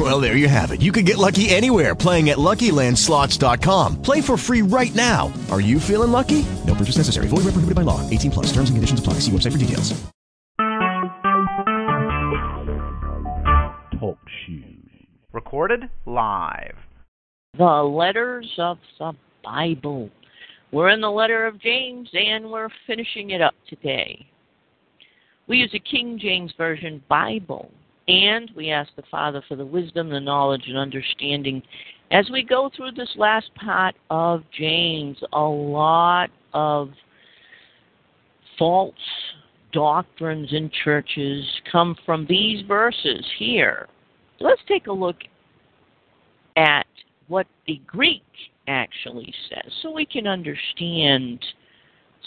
Well, there you have it. You can get lucky anywhere playing at LuckyLandSlots.com. Play for free right now. Are you feeling lucky? No purchase necessary. Void where prohibited by law. 18 plus. Terms and conditions apply. See website for details. Talk shoes. Recorded live. The letters of the Bible. We're in the letter of James and we're finishing it up today. We use a King James Version Bible and we ask the Father for the wisdom, the knowledge, and understanding as we go through this last part of James. A lot of false doctrines in churches come from these verses here. Let's take a look at what the Greek actually says so we can understand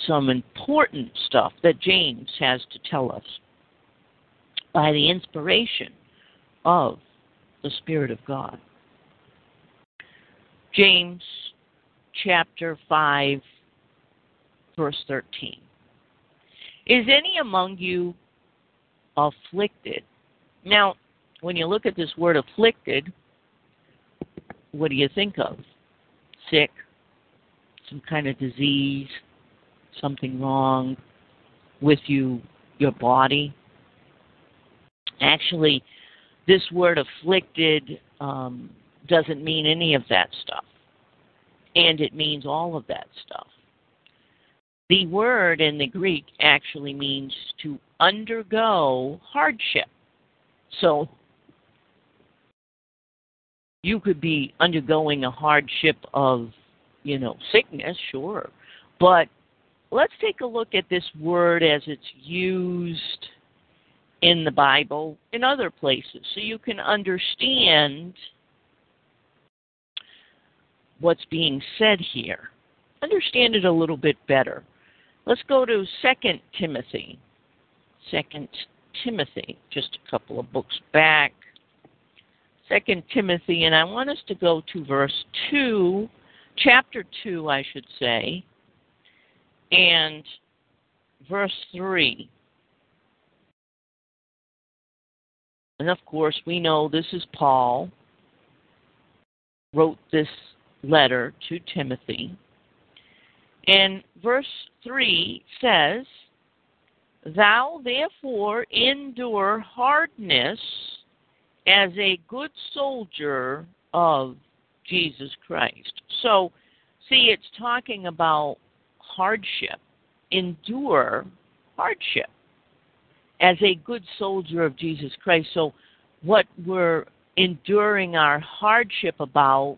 some important stuff that James has to tell us by the inspiration of the Spirit of God. James chapter 5, verse 13. Is any among you afflicted? Now, when you look at this word afflicted, what do you think of? Sick, some kind of disease, something wrong with you, your body. Actually, this word afflicted um, doesn't mean any of that stuff, and it means all of that stuff. The word in the Greek actually means to undergo hardship. So you could be undergoing a hardship of, you know, sickness, sure. But let's take a look at this word as it's used in the Bible in other places so you can understand what's being said here. Understand it a little bit better. Let's go to 2 Timothy. 2 Timothy, just a couple of books back. Second Timothy, and I want us to go to verse two, chapter two, I should say, and verse three. And of course, we know this is Paul wrote this letter to Timothy. And verse 3 says, Thou therefore endure hardness as a good soldier of Jesus Christ. So, see, it's talking about hardship. Endure hardship as a good soldier of Jesus Christ. So, what we're enduring our hardship about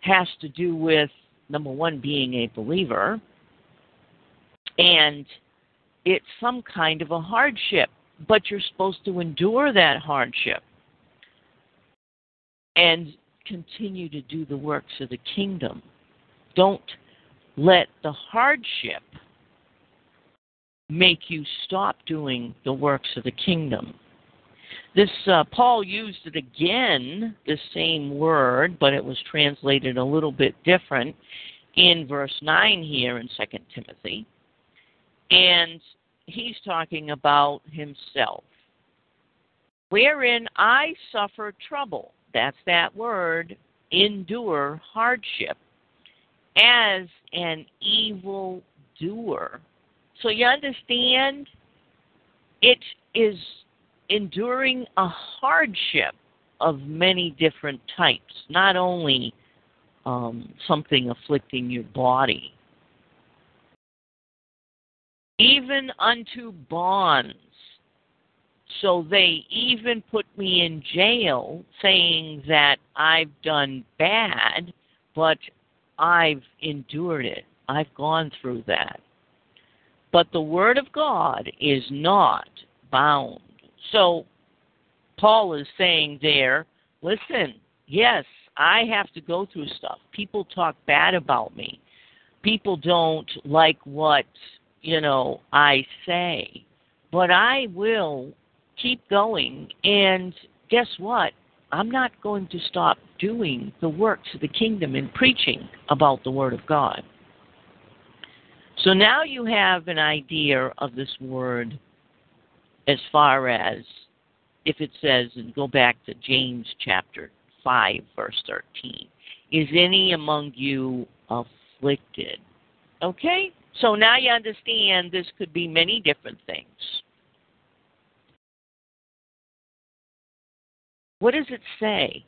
has to do with number one, being a believer, and it's some kind of a hardship but you're supposed to endure that hardship and continue to do the works of the kingdom. Don't let the hardship make you stop doing the works of the kingdom. This uh, Paul used it again, the same word, but it was translated a little bit different in verse 9 here in 2 Timothy. And he's talking about himself. Wherein I suffer trouble. That's that word, endure hardship, as an evil doer. So you understand? It is enduring a hardship of many different types, not only um, something afflicting your body even unto bonds. So they even put me in jail saying that I've done bad, but I've endured it. I've gone through that. But the Word of God is not bound. So Paul is saying there, listen, yes, I have to go through stuff. People talk bad about me. People don't like what you know, I say. but I will keep going. And guess what? I'm not going to stop doing the works of the kingdom and preaching about the Word of God. So now you have an idea of this word as far as if it says, and go back to James chapter 5, verse 13, is any among you afflicted? Okay? So now you understand this could be many different things. What does it say?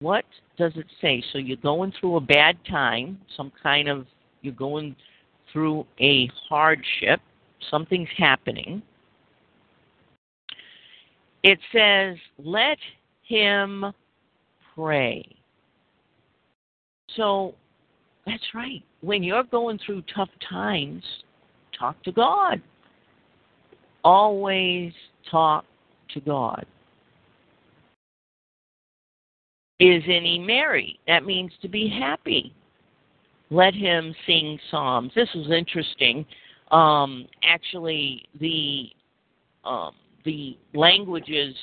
What does it say? So you're going through a bad time, some kind of, you're going through a hardship, something's happening. It says, let him pray. So that's right. When you're going through tough times, talk to God. Always talk to God. Is any merry? That means to be happy. Let him sing psalms. This was interesting. Um, actually, the um, the languages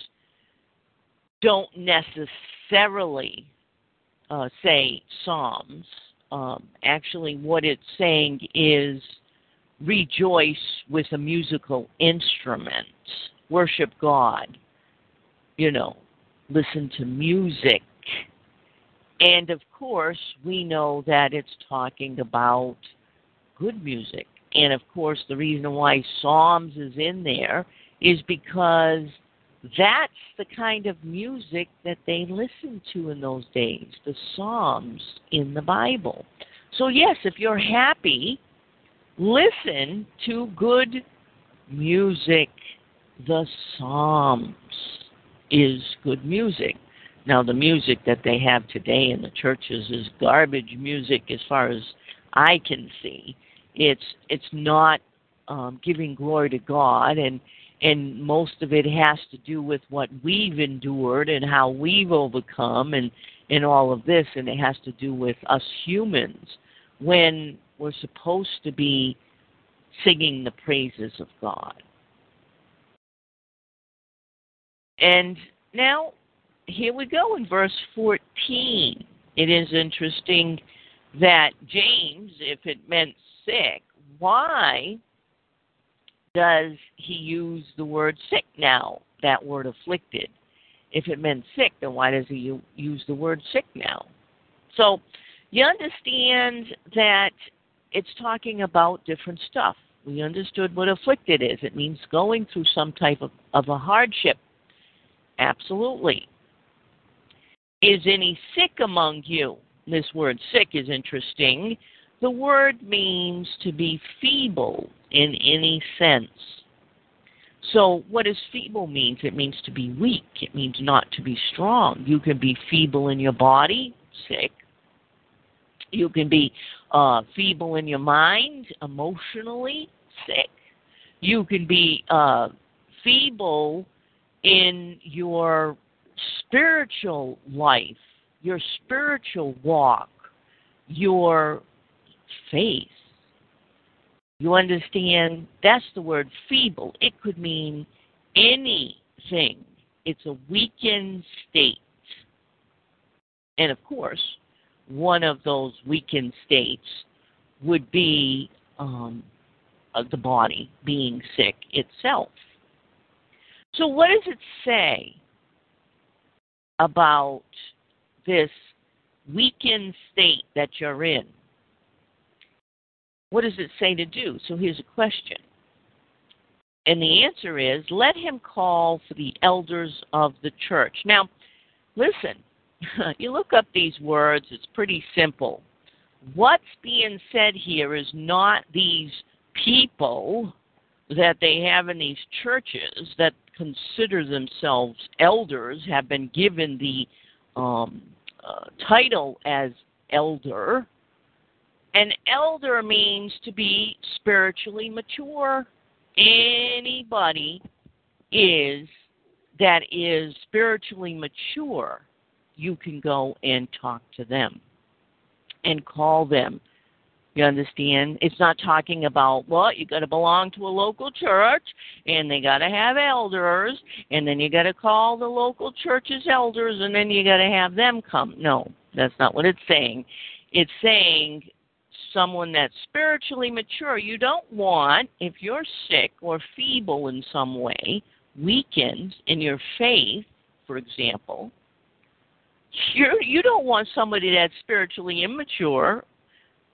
don't necessarily uh, say psalms. Um, actually, what it's saying is rejoice with a musical instrument, worship God, you know, listen to music. And of course, we know that it's talking about good music. And of course, the reason why Psalms is in there is because that's the kind of music that they listened to in those days, the Psalms in the Bible. So, yes, if you're happy, listen to good music. The Psalms is good music. Now, the music that they have today in the churches is garbage music, as far as I can see. It's it's not um, giving glory to God, and and most of it has to do with what we've endured and how we've overcome and and all of this and it has to do with us humans when we're supposed to be singing the praises of God. And now here we go in verse 14. It is interesting that James, if it meant sick, why does he use the word sick now, that word afflicted? If it meant sick, then why does he use the word sick now? So you understand that it's talking about different stuff. We understood what afflicted is. It means going through some type of, of a hardship. Absolutely. Is any sick among you? This word sick is interesting. The word means to be feeble in any sense. So, what does feeble means? It means to be weak. It means not to be strong. You can be feeble in your body, sick. You can be uh, feeble in your mind, emotionally sick. You can be uh, feeble in your spiritual life, your spiritual walk, your faith. You understand? That's the word feeble. It could mean anything. It's a weakened state. And of course, one of those weakened states would be um, the body being sick itself. So, what does it say about this weakened state that you're in? What does it say to do? So here's a question. And the answer is let him call for the elders of the church. Now, listen, you look up these words, it's pretty simple. What's being said here is not these people that they have in these churches that consider themselves elders have been given the um, uh, title as elder an elder means to be spiritually mature. Anybody is that is spiritually mature, you can go and talk to them and call them, You understand? It's not talking about, well, you got to belong to a local church and they got to have elders and then you got to call the local church's elders and then you got to have them come. No, that's not what it's saying. It's saying someone that's spiritually mature. You don't want, if you're sick or feeble in some way, weakened in your faith, for example, you you don't want somebody that's spiritually immature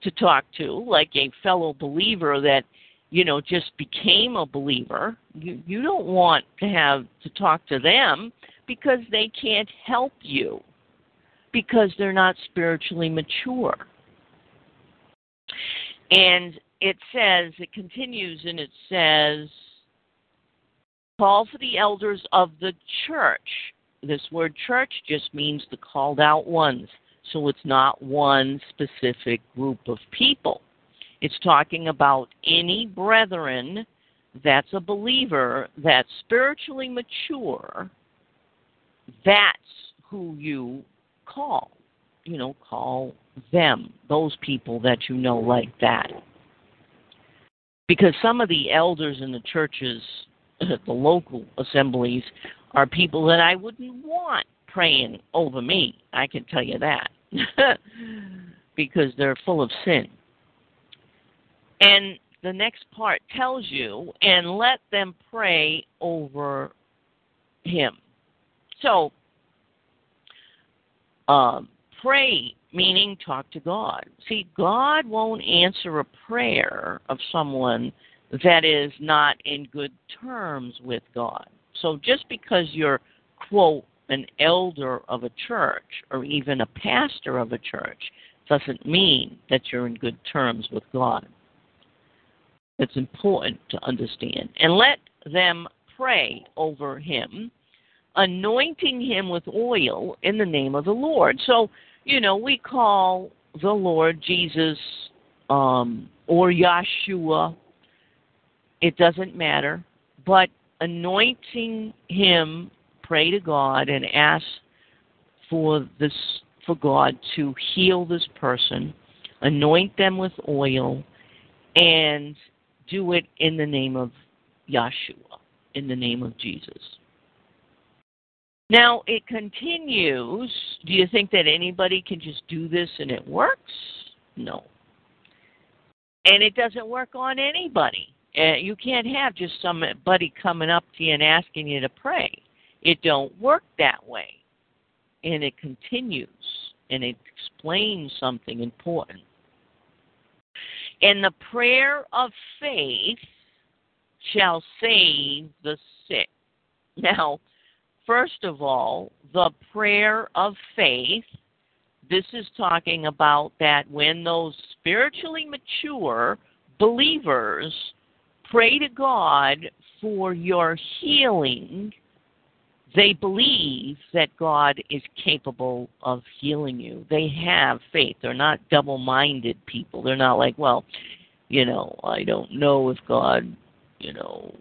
to talk to, like a fellow believer that you know just became a believer. You you don't want to have to talk to them because they can't help you because they're not spiritually mature. And it says, it continues and it says, call for the elders of the church. This word church just means the called out ones. So it's not one specific group of people. It's talking about any brethren that's a believer, that's spiritually mature, that's who you call. You know, call them, those people that you know like that. Because some of the elders in the churches, the local assemblies, are people that I wouldn't want praying over me. I can tell you that. because they're full of sin. And the next part tells you, and let them pray over him. So, um, pray meaning talk to God. See, God won't answer a prayer of someone that is not in good terms with God. So just because you're, quote, an elder of a church or even a pastor of a church doesn't mean that you're in good terms with God. It's important to understand. And let them pray over him, anointing him with oil in the name of the Lord. So, you know, we call the Lord Jesus um, or Yeshua. It doesn't matter. But anointing him pray to God and ask for this for God to heal this person, anoint them with oil, and do it in the name of Yeshua, in the name of Jesus. Now it continues. Do you think that anybody can just do this and it works? No. And it doesn't work on anybody. Uh, you can't have just somebody coming up to you and asking you to pray. It don't work that way. And it continues and it explains something important. And the prayer of faith shall save the sick. Now, first of all, the prayer of faith, this is talking about that when those spiritually mature believers pray to God for your healing, they believe that God is capable of healing you. They have faith. They're not double minded people. They're not like, well, you know, I don't know if God, you know,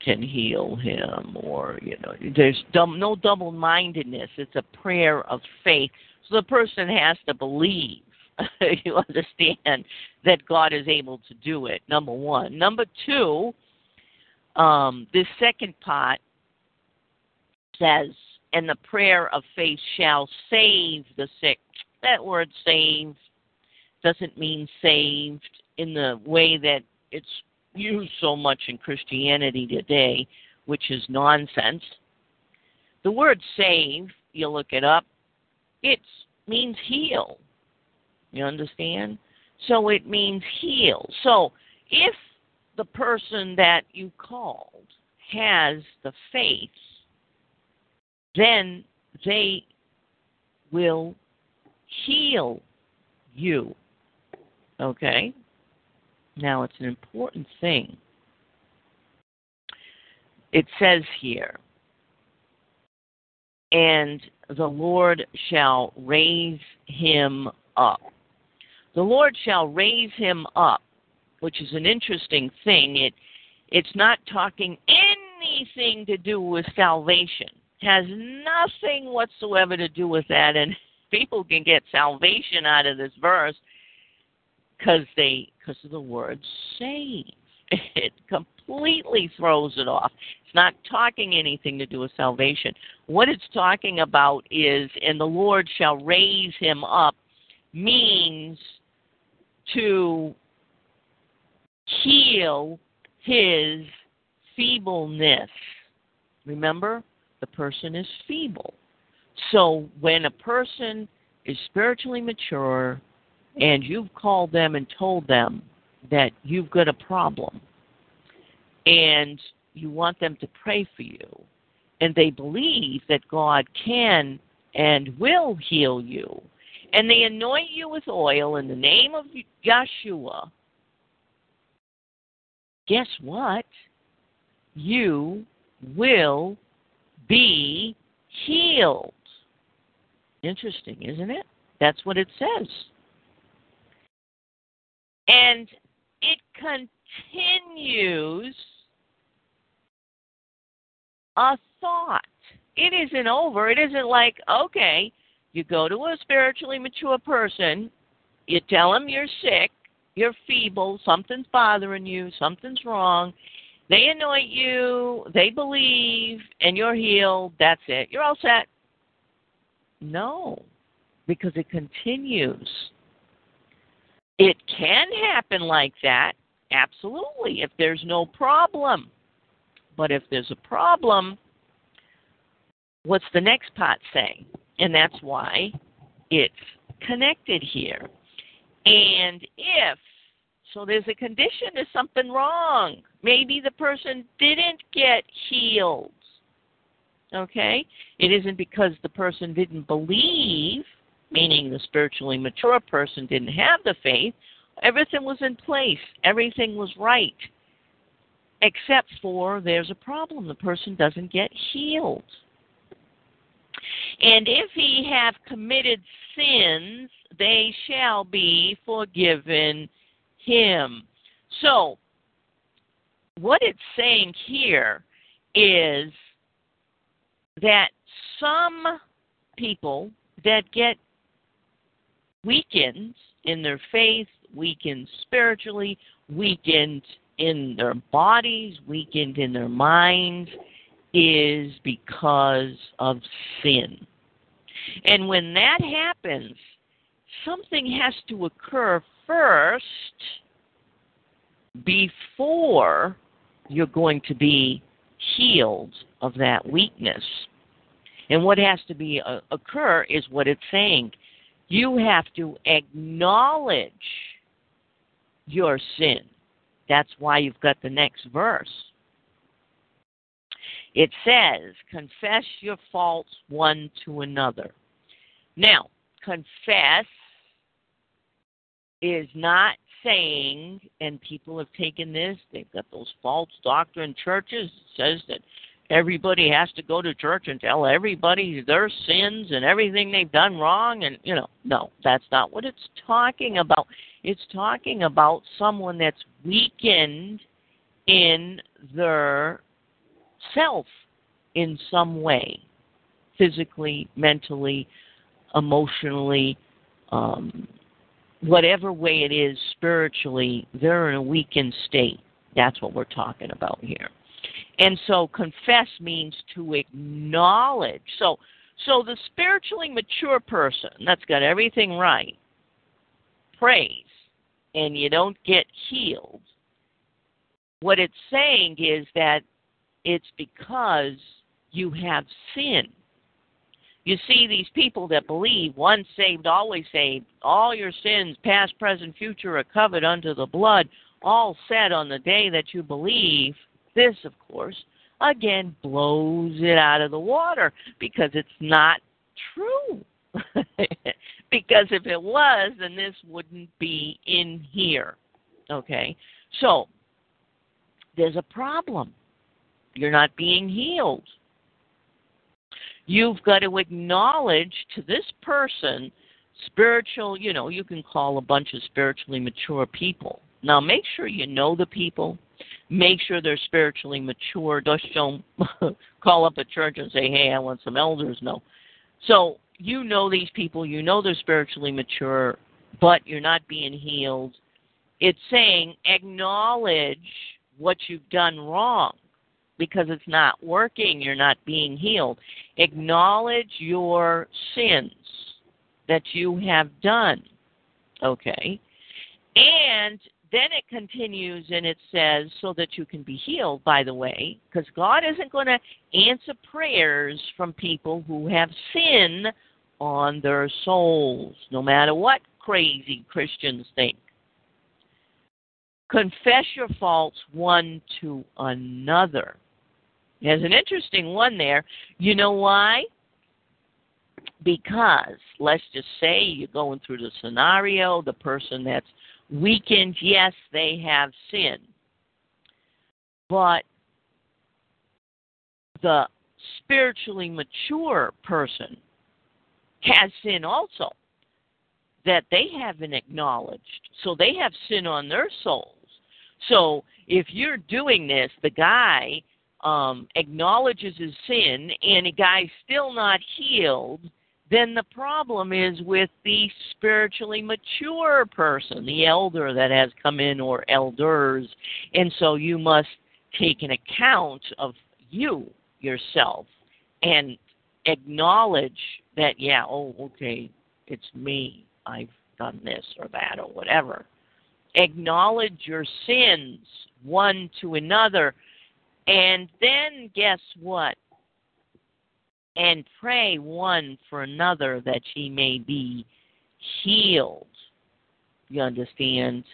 can heal him or, you know, there's no double mindedness. It's a prayer of faith. So the person has to believe. you understand that God is able to do it, number one. Number two, um, this second part says, and the prayer of faith shall save the sick. That word save doesn't mean saved in the way that it's used so much in Christianity today, which is nonsense. The word save, you look it up, it means heal. You understand? So it means heal. So if the person that you called has the faith then they will heal you. Okay? Now, it's an important thing. It says here, and the Lord shall raise him up. The Lord shall raise him up, which is an interesting thing. It it's not talking anything to do with salvation has nothing whatsoever to do with that. And people can get salvation out of this verse because they because of the word save. It completely throws it off. It's not talking anything to do with salvation. What it's talking about is, and the Lord shall raise him up, means to heal his feebleness. Remember, the person is feeble. So when a person is spiritually mature and you've called them and told them that you've got a problem and you want them to pray for you and they believe that God can and will heal you and they anoint you with oil in the name of Yeshua, guess what? You will be healed. Interesting, isn't it? That's what it says. And it continues a thought. It isn't over. It isn't like, okay, you go to a spiritually mature person, you tell them you're sick, you're feeble, something's bothering you, something's wrong. They anoint you, they believe, and you're healed. That's it. You're all set. No, because it continues. It can happen like that, absolutely, if there's no problem. But if there's a problem, what's the next pot say? And that's why it's connected here. And if, so there's a condition, there's something wrong. Maybe the person didn't get healed. Okay? It isn't because the person didn't believe, meaning the spiritually mature person didn't have the faith. Everything was in place, everything was right. Except for there's a problem. The person doesn't get healed. And if he have committed sins, they shall be forgiven him. So, what it's saying here is that some people that get weakened in their faith, weakened spiritually, weakened in their bodies, weakened in their minds, is because of sin. And when that happens, something has to occur first before you're going to be healed of that weakness. And what has to be uh, occur is what it's saying. You have to acknowledge your sin. That's why you've got the next verse. It says, confess your faults one to another. Now, confess is not saying, and people have taken this, they've got those false doctrine churches. It says that everybody has to go to church and tell everybody their sins and everything they've done wrong and you know no that's not what it's talking about it's talking about someone that's weakened in their self in some way physically, mentally, emotionally, um, whatever way it is spiritually, they're in a weakened state. That's what we're talking about here. And so confess means to acknowledge. So so the spiritually mature person that's got everything right prays and you don't get healed. What it's saying is that it's because you have sin. You see, these people that believe once saved, always saved, all your sins, past, present, future, are covered under the blood, all said on the day that you believe, this, of course, again blows it out of the water because it's not true. because if it was, then this wouldn't be in here. Okay? So, there's a problem. You're not being healed. You've got to acknowledge to this person spiritual, you know, you can call a bunch of spiritually mature people. Now, make sure you know the people. Make sure they're spiritually mature. Just don't call up a church and say, hey, I want some elders. No. So, you know these people. You know they're spiritually mature, but you're not being healed. It's saying acknowledge what you've done wrong because it's not working, you're not being healed. Acknowledge your sins that you have done. Okay? And then it continues and it says, so that you can be healed, by the way, because God isn't going to answer prayers from people who have sin on their souls, no matter what crazy Christians think. Confess your faults one to another. There's an interesting one there. You know why? Because let's just say you're going through the scenario, the person that's weakened, yes, they have sin. But the spiritually mature person has sin also that they haven't acknowledged. So they have sin on their souls. So if you're doing this, the guy um, acknowledges his sin and a guy's still not healed, then the problem is with the spiritually mature person, the elder that has come in or elders. And so you must take an account of you, yourself, and acknowledge that, yeah, oh, okay, it's me. I've done this or that or whatever. Acknowledge your sins one to another. And then guess what? And pray one for another that ye may be healed. You understand?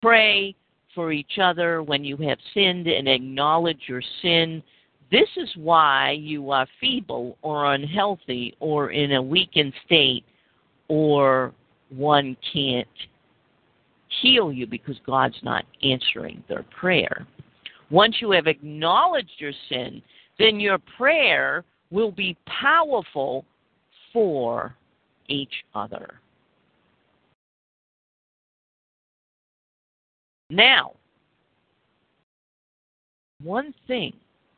Pray for each other when you have sinned and acknowledge your sin. This is why you are feeble or unhealthy or in a weakened state or one can't heal you because God's not answering their prayer. Once you have acknowledged your sin, then your prayer will be powerful for each other. Now, one thing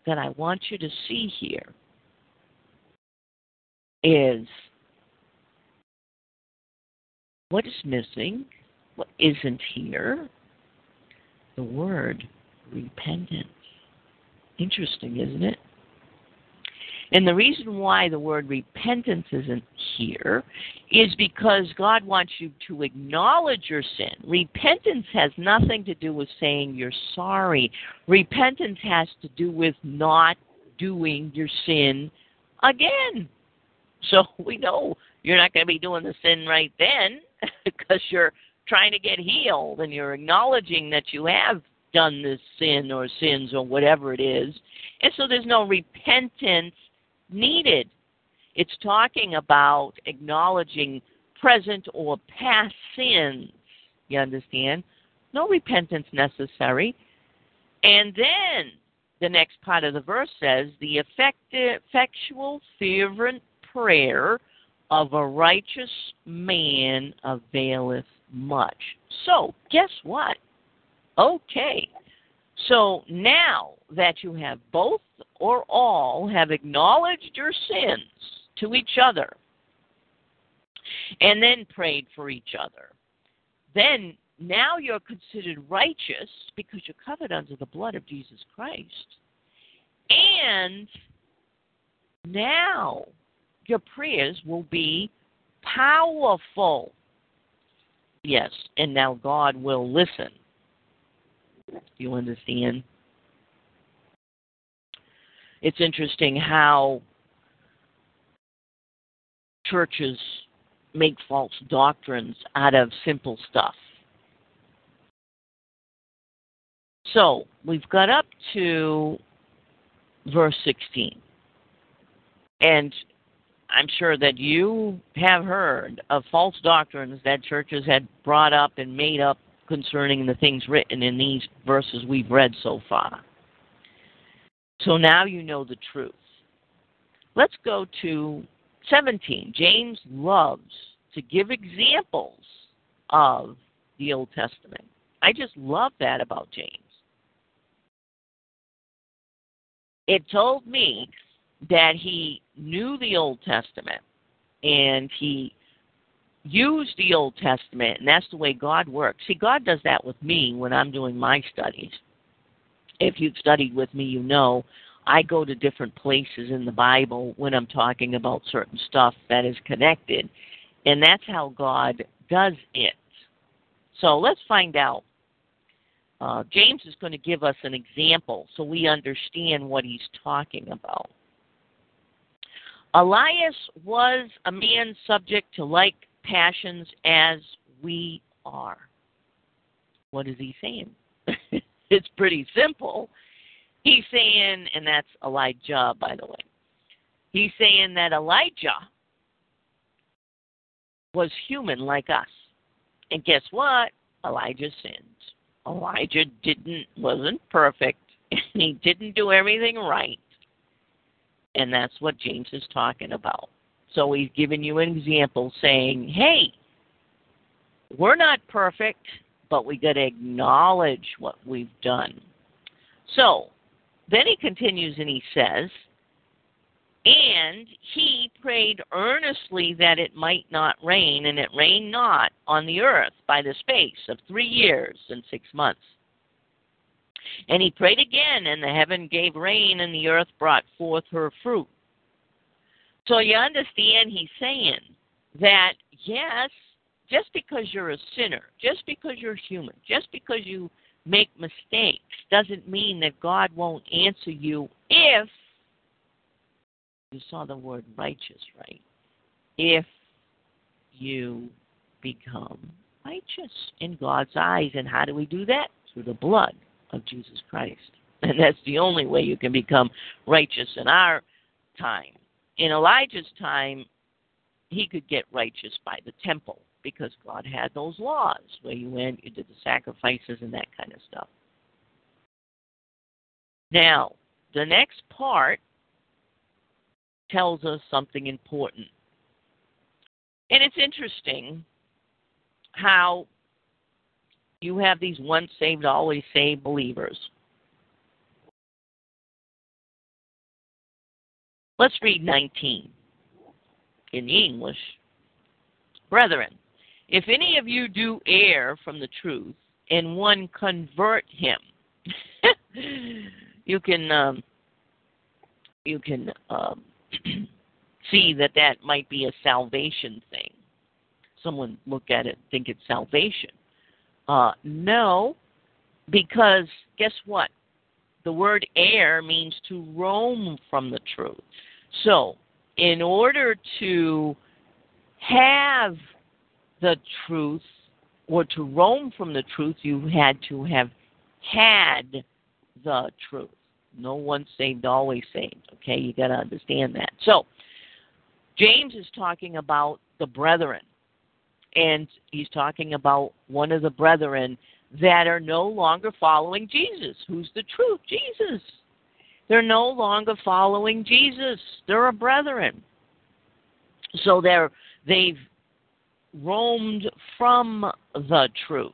that I want you to see here is what is missing? What isn't here? The word repentance. Interesting, isn't it? And the reason why the word repentance isn't here is because God wants you to acknowledge your sin. Repentance has nothing to do with saying you're sorry. Repentance has to do with not doing your sin again. So we know you're not going to be doing the sin right then because you're trying to get healed and you're acknowledging that you have done this sin or sins or whatever it is. And so there's no repentance needed. It's talking about acknowledging present or past sins. You understand? No repentance necessary. And then the next part of the verse says, the effectual, fervent prayer of a righteous man availeth much. So, guess what? Okay. So now that you have both or all have acknowledged your sins to each other and then prayed for each other, then now you're considered righteous because you're covered under the blood of Jesus Christ. And now your prayers will be powerful. Yes, and now God will listen. You understand? It's interesting how churches make false doctrines out of simple stuff. So we've got up to verse 16. And I'm sure that you have heard of false doctrines that churches had brought up and made up concerning the things written in these verses we've read so far. So now you know the truth. Let's go to 17. James loves to give examples of the Old Testament. I just love that about James. It told me that he knew the Old Testament and he use the Old Testament, and that's the way God works. See, God does that with me when I'm doing my studies. If you've studied with me, you know I go to different places in the Bible when I'm talking about certain stuff that is connected. And that's how God does it. So let's find out. Uh, James is going to give us an example so we understand what he's talking about. Elias was a man subject to like passions as we are. What is he saying? it's pretty simple. He's saying, and that's Elijah, by the way. He's saying that Elijah was human like us. And guess what? Elijah sinned. Elijah didn't wasn't perfect. and he didn't do everything right. And that's what James is talking about. So he's giving you an example saying, hey, we're not perfect, but we got to acknowledge what we've done. So then he continues and he says, and he prayed earnestly that it might not rain, and it rained not on the earth by the space of three years and six months. And he prayed again, and the heaven gave rain, and the earth brought forth her fruit. So you understand he's saying that, yes, just because you're a sinner, just because you're human, just because you make mistakes, doesn't mean that God won't answer you if you saw the word righteous, right? If you become righteous in God's eyes. And how do we do that? Through the blood of Jesus Christ. And that's the only way you can become righteous in our time. In Elijah's time, he could get righteous by the temple because God had those laws where you went, you did the sacrifices, and that kind of stuff. Now, the next part tells us something important. And it's interesting how you have these once saved, always saved believers. Let's read 19 in the English. Brethren, if any of you do err from the truth, and one convert him, you can um, you can um, see that that might be a salvation thing. Someone look at it, think it's salvation. Uh, no, because guess what? The word err means to roam from the truth. So, in order to have the truth or to roam from the truth, you had to have had the truth. No one saved, always saved. Okay, you got to understand that. So, James is talking about the brethren, and he's talking about one of the brethren that are no longer following Jesus. Who's the truth? Jesus. They're no longer following Jesus. They're a brethren. So they're they've roamed from the truth.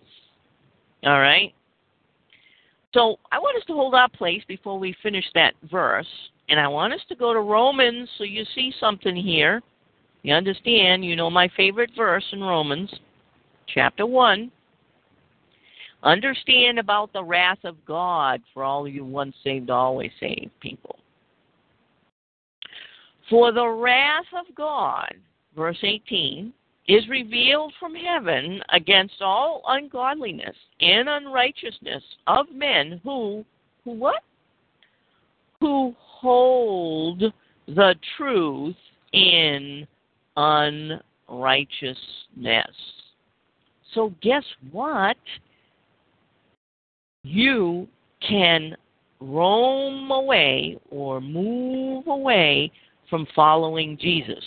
All right? So I want us to hold our place before we finish that verse. And I want us to go to Romans so you see something here. You understand, you know my favorite verse in Romans, chapter 1. Understand about the wrath of God for all you once saved, always saved people. For the wrath of God, verse 18, is revealed from heaven against all ungodliness and unrighteousness of men who who what? Who hold the truth in unrighteousness. So guess what? You can roam away or move away from following Jesus.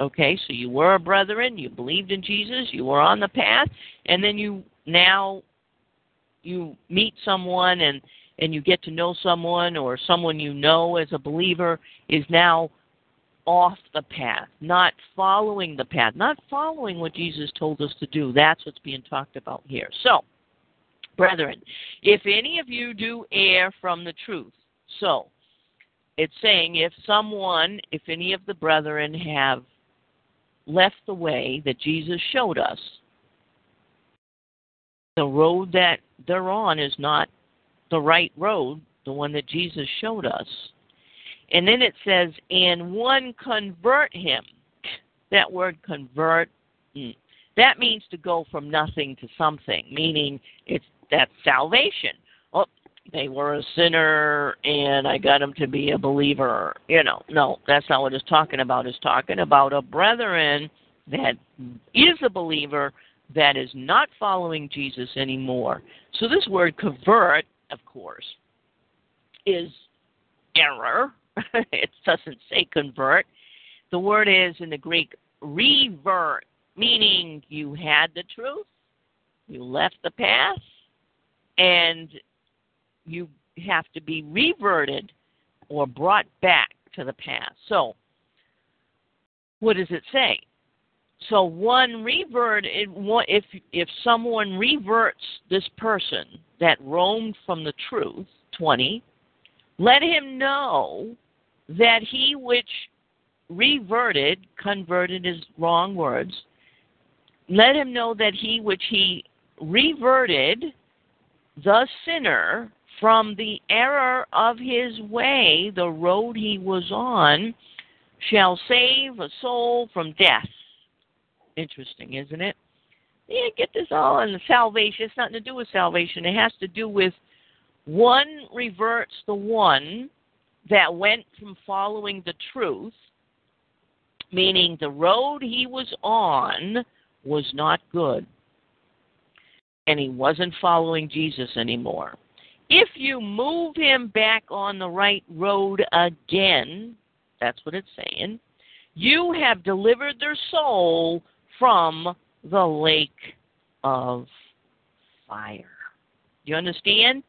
Okay, so you were a brethren, you believed in Jesus, you were on the path, and then you now you meet someone and and you get to know someone or someone you know as a believer is now off the path, not following the path, not following what Jesus told us to do. That's what's being talked about here. So, brethren, if any of you do err from the truth, so it's saying if someone, if any of the brethren have left the way that Jesus showed us, the road that they're on is not the right road, the one that Jesus showed us. And then it says, and one convert him. That word convert, hmm, that means to go from nothing to something, meaning it's that's salvation. Oh, they were a sinner and I got them to be a believer. You know, no, that's not what it's talking about. It's talking about a brethren that is a believer that is not following Jesus anymore. So this word convert, of course, is error. it doesn't say convert. The word is in the Greek revert, meaning you had the truth, you left the path, and you have to be reverted or brought back to the past. So, what does it say? So one revert, if if someone reverts this person that roamed from the truth, twenty, let him know that he which reverted, converted is wrong words. Let him know that he which he reverted, the sinner, from the error of his way, the road he was on, shall save a soul from death Interesting, isn't it? Yeah, get this all in the salvation. It's nothing to do with salvation. It has to do with one reverts the one that went from following the truth, meaning the road he was on was not good. And he wasn't following Jesus anymore. If you move him back on the right road again, that's what it's saying, you have delivered their soul from the lake of fire. You understand?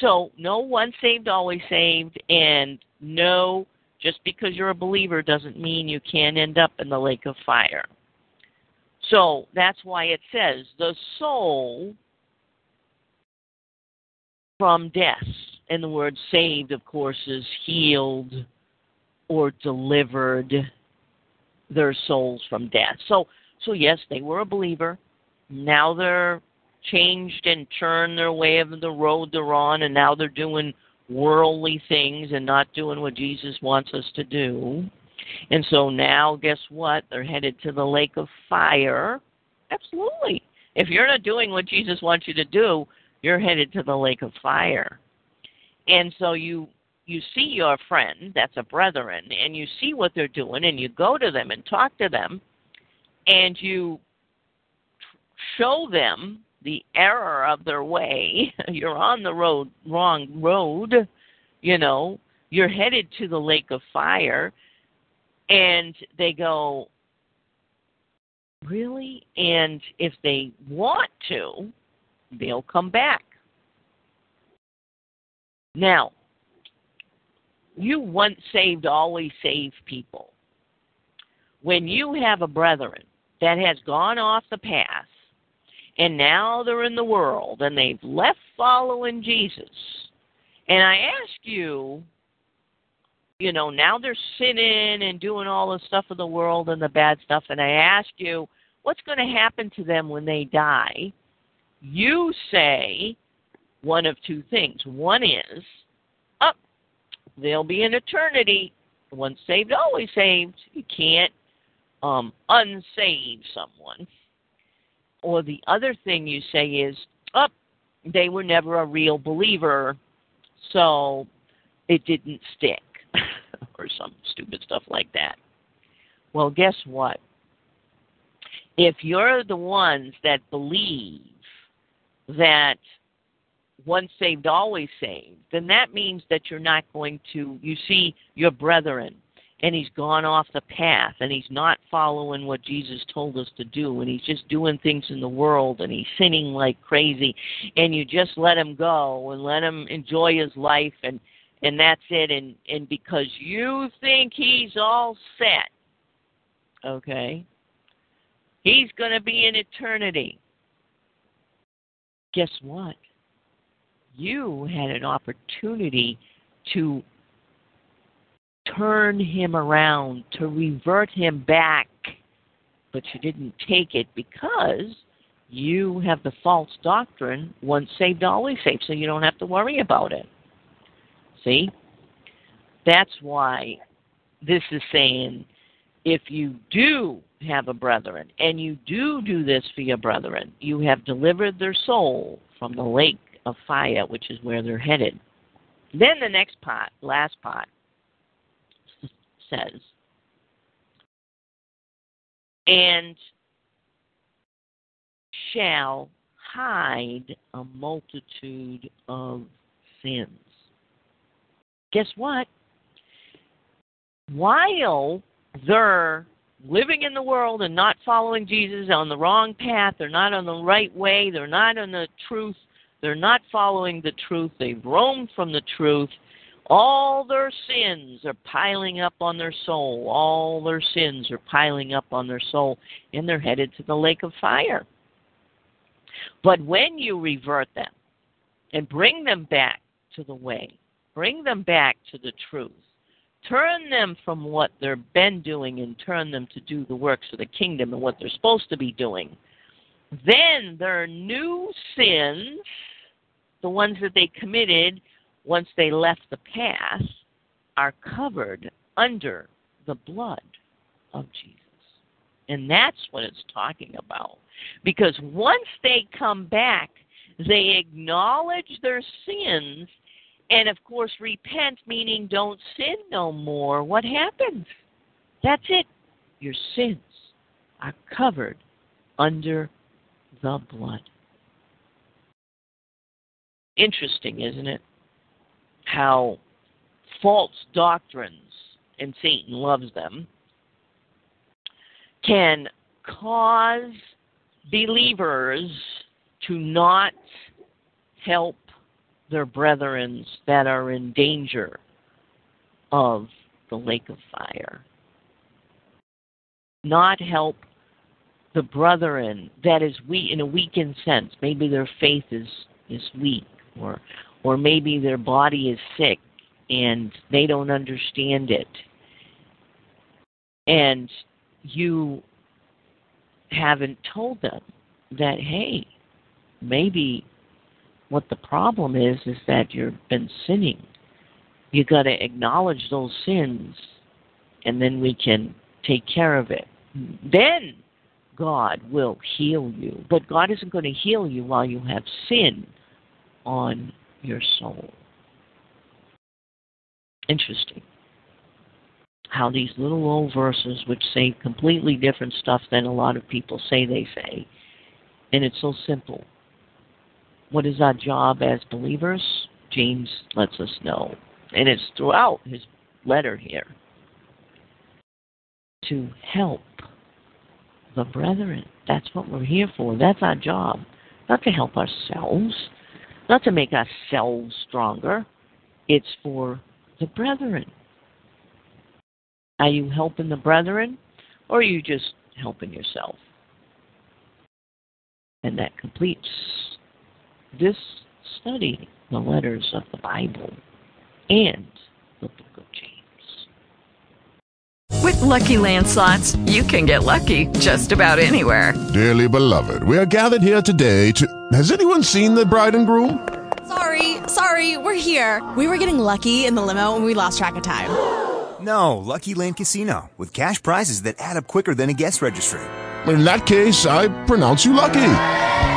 So, no one saved, always saved, and no, just because you're a believer doesn't mean you can't end up in the lake of fire. So, that's why it says the soul from death. And the word saved, of course, is healed or delivered their souls from death. So, so, yes, they were a believer. Now they're changed and turned their way of the road they're on, and now they're doing worldly things and not doing what Jesus wants us to do. And so now, guess what? They're headed to the lake of fire. Absolutely. If you're not doing what Jesus wants you to do, you're headed to the lake of fire. And so you you see your friend that's a brethren and you see what they're doing and you go to them and talk to them and you show them the error of their way, you're on the road wrong road, you know, you're headed to the lake of fire and they go really? And if they want to they'll come back now you once saved always save people when you have a brethren that has gone off the path and now they're in the world and they've left following Jesus. And I ask you, you know, now they're sinning and doing all the stuff of the world and the bad stuff. And I ask you, what's going to happen to them when they die? You say one of two things. One is, up, oh, they'll be in eternity. Once saved, always saved. You can't um, unsave someone. Or the other thing you say is, oh, they were never a real believer, so it didn't stick, or some stupid stuff like that. Well, guess what? If you're the ones that believe that once saved, always saved, then that means that you're not going to, you see your brethren and he's gone off the path and he's not following what Jesus told us to do and he's just doing things in the world and he's sinning like crazy and you just let him go and let him enjoy his life and and that's it and and because you think he's all set okay he's going to be in eternity guess what you had an opportunity to turn him around, to revert him back but you didn't take it because you have the false doctrine once saved, always saved, so you don't have to worry about it. See? That's why this is saying if you do have a brethren and you do do this for your brethren, you have delivered their soul from the lake of fire, which is where they're headed. Then the next part, last part, says, and shall hide a multitude of sins. Guess what? While they're living in the world and not following Jesus on the wrong path, they're not on the right way, they're not on the truth, they're not following the truth, they've roamed from the truth. All their sins are piling up on their soul. All their sins are piling up on their soul, and they're headed to the lake of fire. But when you revert them and bring them back to the way, bring them back to the truth, turn them from what they've been doing and turn them to do the works of the kingdom and what they're supposed to be doing, then their new sins, the ones that they committed once they left the past, are covered under the blood of Jesus. And that's what it's talking about. Because once they come back, they acknowledge their sins and, of course, repent, meaning don't sin no more. What happens? That's it. Your sins are covered under the blood. Interesting, isn't it? How false doctrines, and Satan loves them, can cause believers to not help their brethren that are in danger of the lake of fire. Not help the brethren that is weak in a weakened sense. Maybe their faith is, is weak or or maybe their body is sick and they don't understand it. And you haven't told them that hey, maybe what the problem is is that you've been sinning. You got to acknowledge those sins, and then we can take care of it. Then God will heal you, but God isn't going to heal you while you have sin on your soul. Interesting how these little old verses, which say completely different stuff than a lot of people say they say, and it's so simple. What is our job as believers? James lets us know, and it's throughout his letter here to help the brethren. That's what we're here for. That's our job. Not to help ourselves, not to make ourselves stronger. It's for the brethren. Are you helping the brethren or are you just helping yourself? And that completes this study, the letters of the Bible and the book of James. With LuckyLand Slots, you can get lucky just about anywhere. Dearly beloved, we are gathered here today to. Has anyone seen the bride and groom? Sorry, sorry, we're here. We were getting lucky in the limo and we lost track of time. No, Lucky Land Casino, with cash prizes that add up quicker than a guest registry. In that case, I pronounce you lucky.